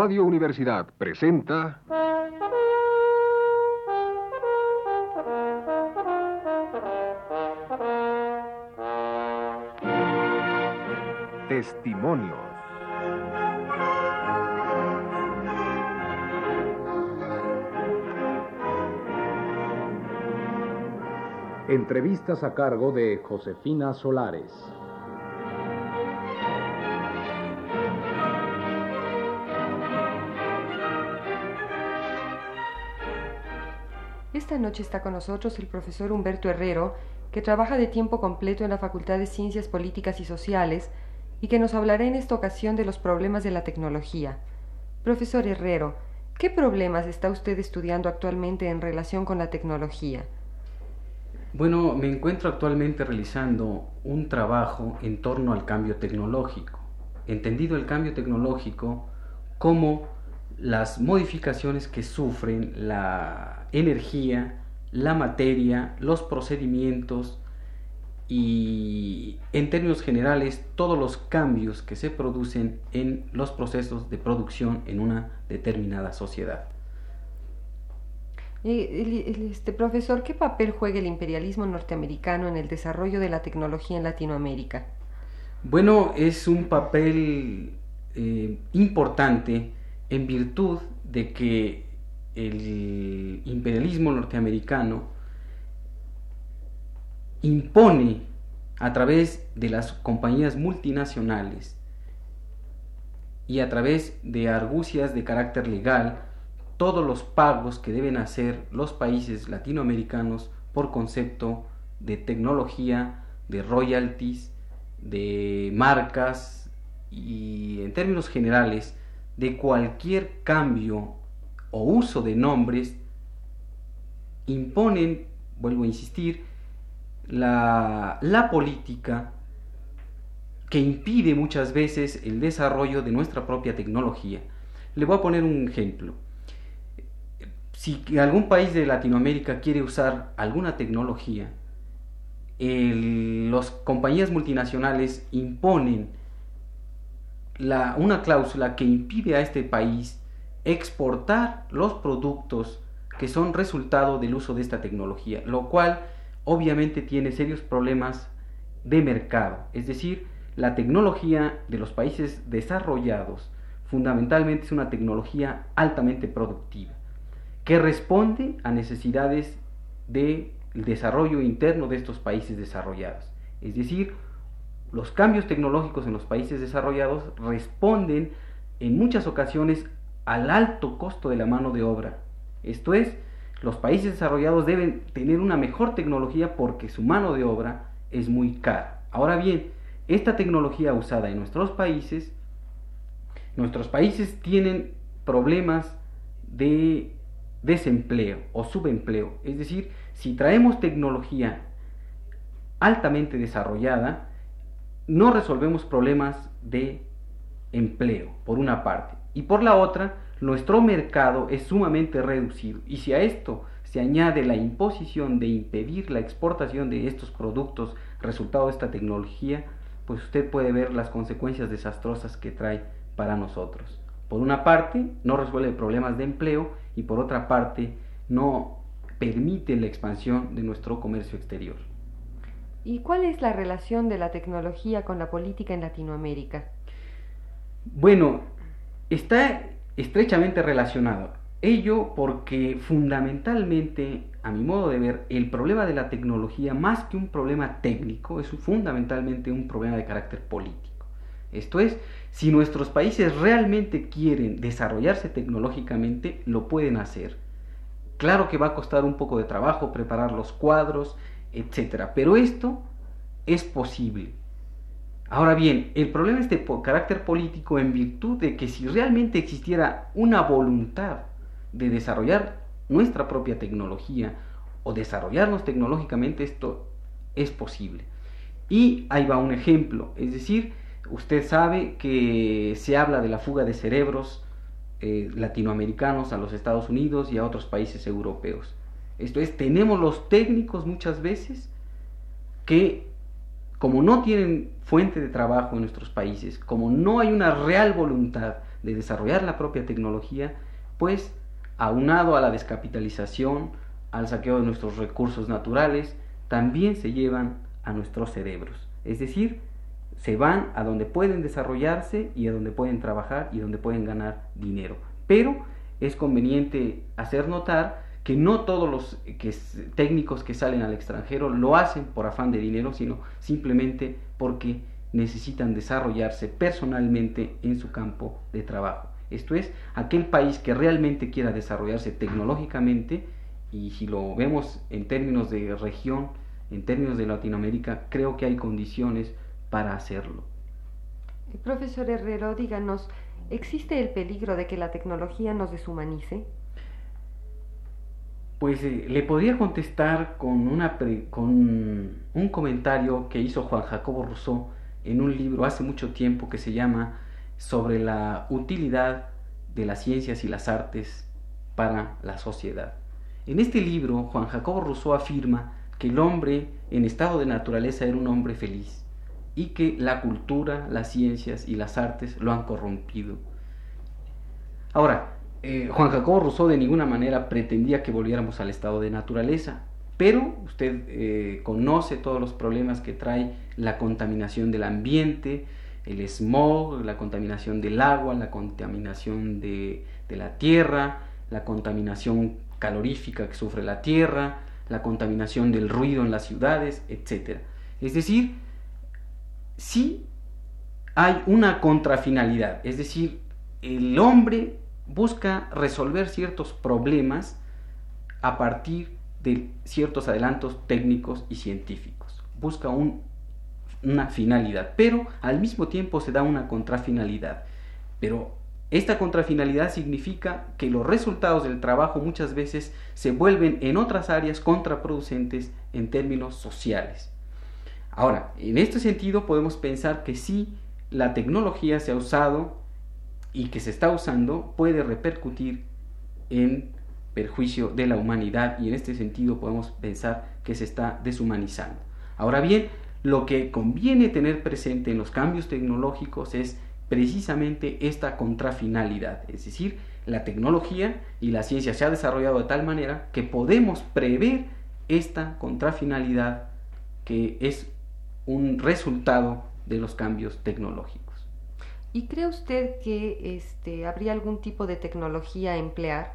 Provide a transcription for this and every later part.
Radio Universidad presenta... Testimonios. Entrevistas a cargo de Josefina Solares. Esta noche está con nosotros el profesor Humberto Herrero, que trabaja de tiempo completo en la Facultad de Ciencias Políticas y Sociales y que nos hablará en esta ocasión de los problemas de la tecnología. Profesor Herrero, ¿qué problemas está usted estudiando actualmente en relación con la tecnología? Bueno, me encuentro actualmente realizando un trabajo en torno al cambio tecnológico, entendido el cambio tecnológico como las modificaciones que sufren la energía, la materia, los procedimientos y en términos generales todos los cambios que se producen en los procesos de producción en una determinada sociedad. Este, profesor, ¿qué papel juega el imperialismo norteamericano en el desarrollo de la tecnología en Latinoamérica? Bueno, es un papel eh, importante en virtud de que el imperialismo norteamericano impone a través de las compañías multinacionales y a través de argucias de carácter legal todos los pagos que deben hacer los países latinoamericanos por concepto de tecnología, de royalties, de marcas y en términos generales de cualquier cambio o uso de nombres imponen, vuelvo a insistir, la, la política que impide muchas veces el desarrollo de nuestra propia tecnología. Le voy a poner un ejemplo. Si algún país de Latinoamérica quiere usar alguna tecnología, las compañías multinacionales imponen la, una cláusula que impide a este país exportar los productos que son resultado del uso de esta tecnología, lo cual obviamente tiene serios problemas de mercado. Es decir, la tecnología de los países desarrollados fundamentalmente es una tecnología altamente productiva, que responde a necesidades del desarrollo interno de estos países desarrollados. Es decir, los cambios tecnológicos en los países desarrollados responden en muchas ocasiones al alto costo de la mano de obra. Esto es, los países desarrollados deben tener una mejor tecnología porque su mano de obra es muy cara. Ahora bien, esta tecnología usada en nuestros países, nuestros países tienen problemas de desempleo o subempleo. Es decir, si traemos tecnología altamente desarrollada, no resolvemos problemas de empleo, por una parte. Y por la otra, nuestro mercado es sumamente reducido. Y si a esto se añade la imposición de impedir la exportación de estos productos resultado de esta tecnología, pues usted puede ver las consecuencias desastrosas que trae para nosotros. Por una parte, no resuelve problemas de empleo y por otra parte, no permite la expansión de nuestro comercio exterior. ¿Y cuál es la relación de la tecnología con la política en Latinoamérica? Bueno, está estrechamente relacionado. Ello porque fundamentalmente, a mi modo de ver, el problema de la tecnología, más que un problema técnico, es fundamentalmente un problema de carácter político. Esto es, si nuestros países realmente quieren desarrollarse tecnológicamente, lo pueden hacer. Claro que va a costar un poco de trabajo preparar los cuadros, etc. Pero esto es posible. Ahora bien, el problema es de carácter político en virtud de que si realmente existiera una voluntad de desarrollar nuestra propia tecnología o desarrollarnos tecnológicamente, esto es posible. Y ahí va un ejemplo, es decir, usted sabe que se habla de la fuga de cerebros eh, latinoamericanos a los Estados Unidos y a otros países europeos. Esto es, tenemos los técnicos muchas veces que como no tienen fuente de trabajo en nuestros países, como no hay una real voluntad de desarrollar la propia tecnología, pues aunado a la descapitalización, al saqueo de nuestros recursos naturales, también se llevan a nuestros cerebros. Es decir, se van a donde pueden desarrollarse y a donde pueden trabajar y donde pueden ganar dinero. Pero es conveniente hacer notar que no todos los técnicos que salen al extranjero lo hacen por afán de dinero, sino simplemente porque necesitan desarrollarse personalmente en su campo de trabajo. Esto es, aquel país que realmente quiera desarrollarse tecnológicamente, y si lo vemos en términos de región, en términos de Latinoamérica, creo que hay condiciones para hacerlo. Profesor Herrero, díganos, ¿existe el peligro de que la tecnología nos deshumanice? Pues eh, le podría contestar con un comentario que hizo Juan Jacobo Rousseau en un libro hace mucho tiempo que se llama Sobre la utilidad de las ciencias y las artes para la sociedad. En este libro, Juan Jacobo Rousseau afirma que el hombre en estado de naturaleza era un hombre feliz y que la cultura, las ciencias y las artes lo han corrompido. Ahora, eh, Juan Jacobo Rousseau de ninguna manera pretendía que volviéramos al estado de naturaleza, pero usted eh, conoce todos los problemas que trae la contaminación del ambiente, el smog, la contaminación del agua, la contaminación de, de la tierra, la contaminación calorífica que sufre la tierra, la contaminación del ruido en las ciudades, etc. Es decir, sí hay una contrafinalidad, es decir, el hombre busca resolver ciertos problemas a partir de ciertos adelantos técnicos y científicos. Busca una finalidad, pero al mismo tiempo se da una contrafinalidad. Pero esta contrafinalidad significa que los resultados del trabajo muchas veces se vuelven en otras áreas contraproducentes en términos sociales. Ahora, en este sentido podemos pensar que si la tecnología se ha usado y que se está usando puede repercutir en perjuicio de la humanidad y en este sentido podemos pensar que se está deshumanizando. Ahora bien, lo que conviene tener presente en los cambios tecnológicos es precisamente esta contrafinalidad, es decir, la tecnología y la ciencia se ha desarrollado de tal manera que podemos prever esta contrafinalidad que es un resultado de los cambios tecnológicos. ¿Y cree usted que este, habría algún tipo de tecnología a emplear?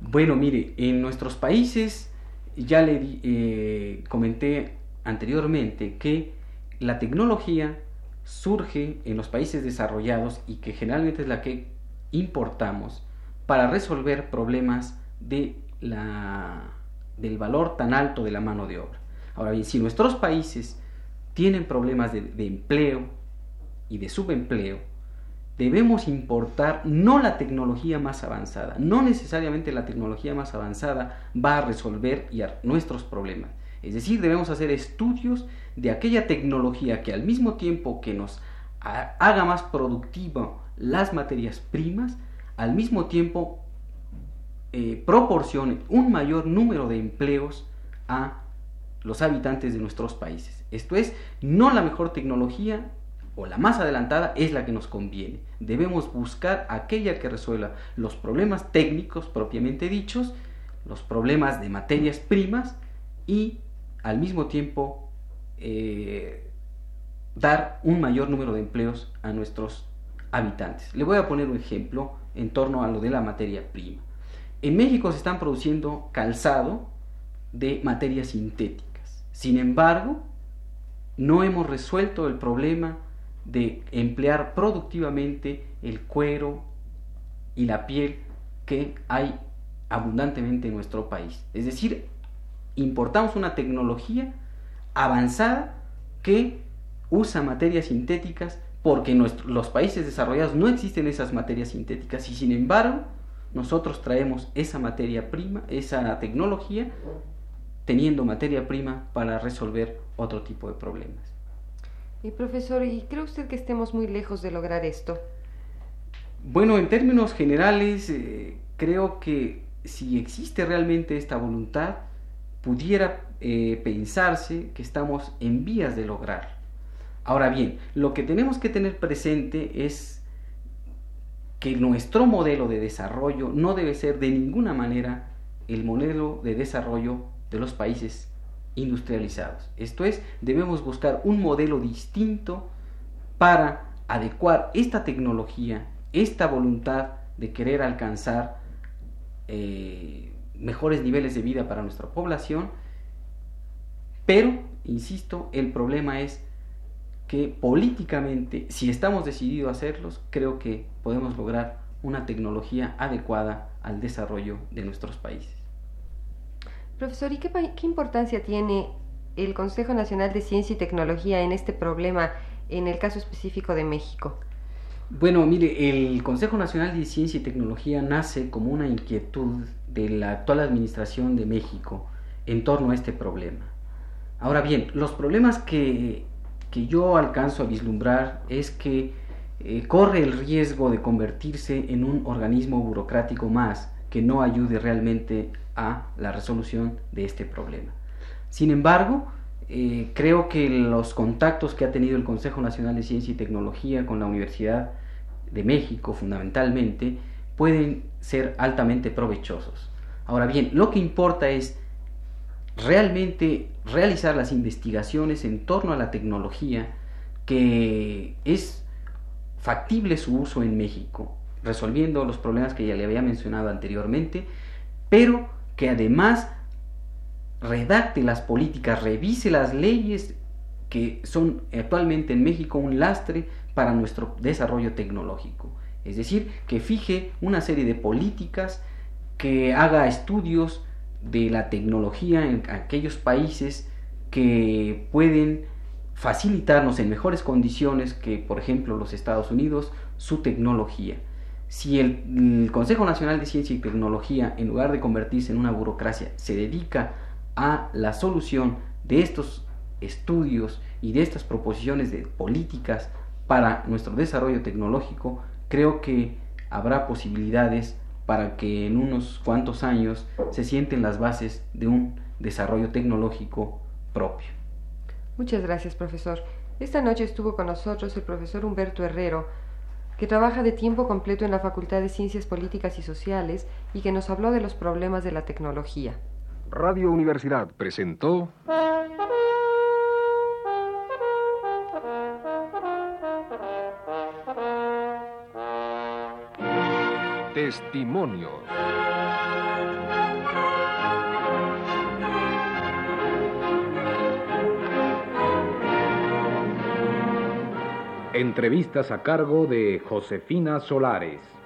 Bueno, mire, en nuestros países ya le eh, comenté anteriormente que la tecnología surge en los países desarrollados y que generalmente es la que importamos para resolver problemas de la, del valor tan alto de la mano de obra. Ahora bien, si nuestros países tienen problemas de, de empleo, y de subempleo, debemos importar no la tecnología más avanzada, no necesariamente la tecnología más avanzada va a resolver nuestros problemas. Es decir, debemos hacer estudios de aquella tecnología que al mismo tiempo que nos haga más productivo las materias primas, al mismo tiempo eh, proporcione un mayor número de empleos a los habitantes de nuestros países. Esto es, no la mejor tecnología, o la más adelantada es la que nos conviene. Debemos buscar aquella que resuelva los problemas técnicos propiamente dichos, los problemas de materias primas y al mismo tiempo eh, dar un mayor número de empleos a nuestros habitantes. Le voy a poner un ejemplo en torno a lo de la materia prima. En México se están produciendo calzado de materias sintéticas. Sin embargo, no hemos resuelto el problema de emplear productivamente el cuero y la piel que hay abundantemente en nuestro país. Es decir, importamos una tecnología avanzada que usa materias sintéticas porque en los países desarrollados no existen esas materias sintéticas y sin embargo nosotros traemos esa materia prima, esa tecnología, teniendo materia prima para resolver otro tipo de problemas. Y profesor, ¿y cree usted que estemos muy lejos de lograr esto? Bueno, en términos generales, eh, creo que si existe realmente esta voluntad, pudiera eh, pensarse que estamos en vías de lograr. Ahora bien, lo que tenemos que tener presente es que nuestro modelo de desarrollo no debe ser de ninguna manera el modelo de desarrollo de los países industrializados. Esto es, debemos buscar un modelo distinto para adecuar esta tecnología, esta voluntad de querer alcanzar eh, mejores niveles de vida para nuestra población, pero, insisto, el problema es que políticamente, si estamos decididos a hacerlos, creo que podemos lograr una tecnología adecuada al desarrollo de nuestros países. Profesor, ¿y qué, importancia tiene el Consejo Nacional de Ciencia y Tecnología en este problema, en el caso específico de México? Bueno, mire, el Consejo Nacional de Ciencia y Tecnología nace como una inquietud de la actual administración de México en torno a este problema. Ahora bien, los problemas que, yo alcanzo a vislumbrar es que eh, corre el riesgo de convertirse en un organismo burocrático más que no ayude realmente a la resolución de este problema. Sin embargo, eh, creo que los contactos que ha tenido el Consejo Nacional de Ciencia y Tecnología con la Universidad de México fundamentalmente pueden ser altamente provechosos. Ahora bien, lo que importa es realmente realizar las investigaciones en torno a la tecnología que es factible su uso en México, resolviendo los problemas que ya le había mencionado anteriormente, pero que además redacte las políticas, revise las leyes que son actualmente en México un lastre para nuestro desarrollo tecnológico. Es decir, que fije una serie de políticas, que haga estudios de la tecnología en aquellos países que pueden facilitarnos en mejores condiciones que, por ejemplo, los Estados Unidos, su tecnología. Si el, Consejo Nacional de Ciencia y Tecnología, en lugar de convertirse en una burocracia, se dedica a la solución de estos estudios y de estas proposiciones de políticas para nuestro desarrollo tecnológico, creo que habrá posibilidades para que en unos cuantos años se sienten las bases de un desarrollo tecnológico propio. Muchas gracias, profesor. Esta noche estuvo con nosotros el profesor Humberto Herrero, que trabaja de tiempo completo en la Facultad de Ciencias Políticas y Sociales y que nos habló de los problemas de la tecnología. Radio Universidad presentó... Testimonio. Entrevistas a cargo de Josefina Solares.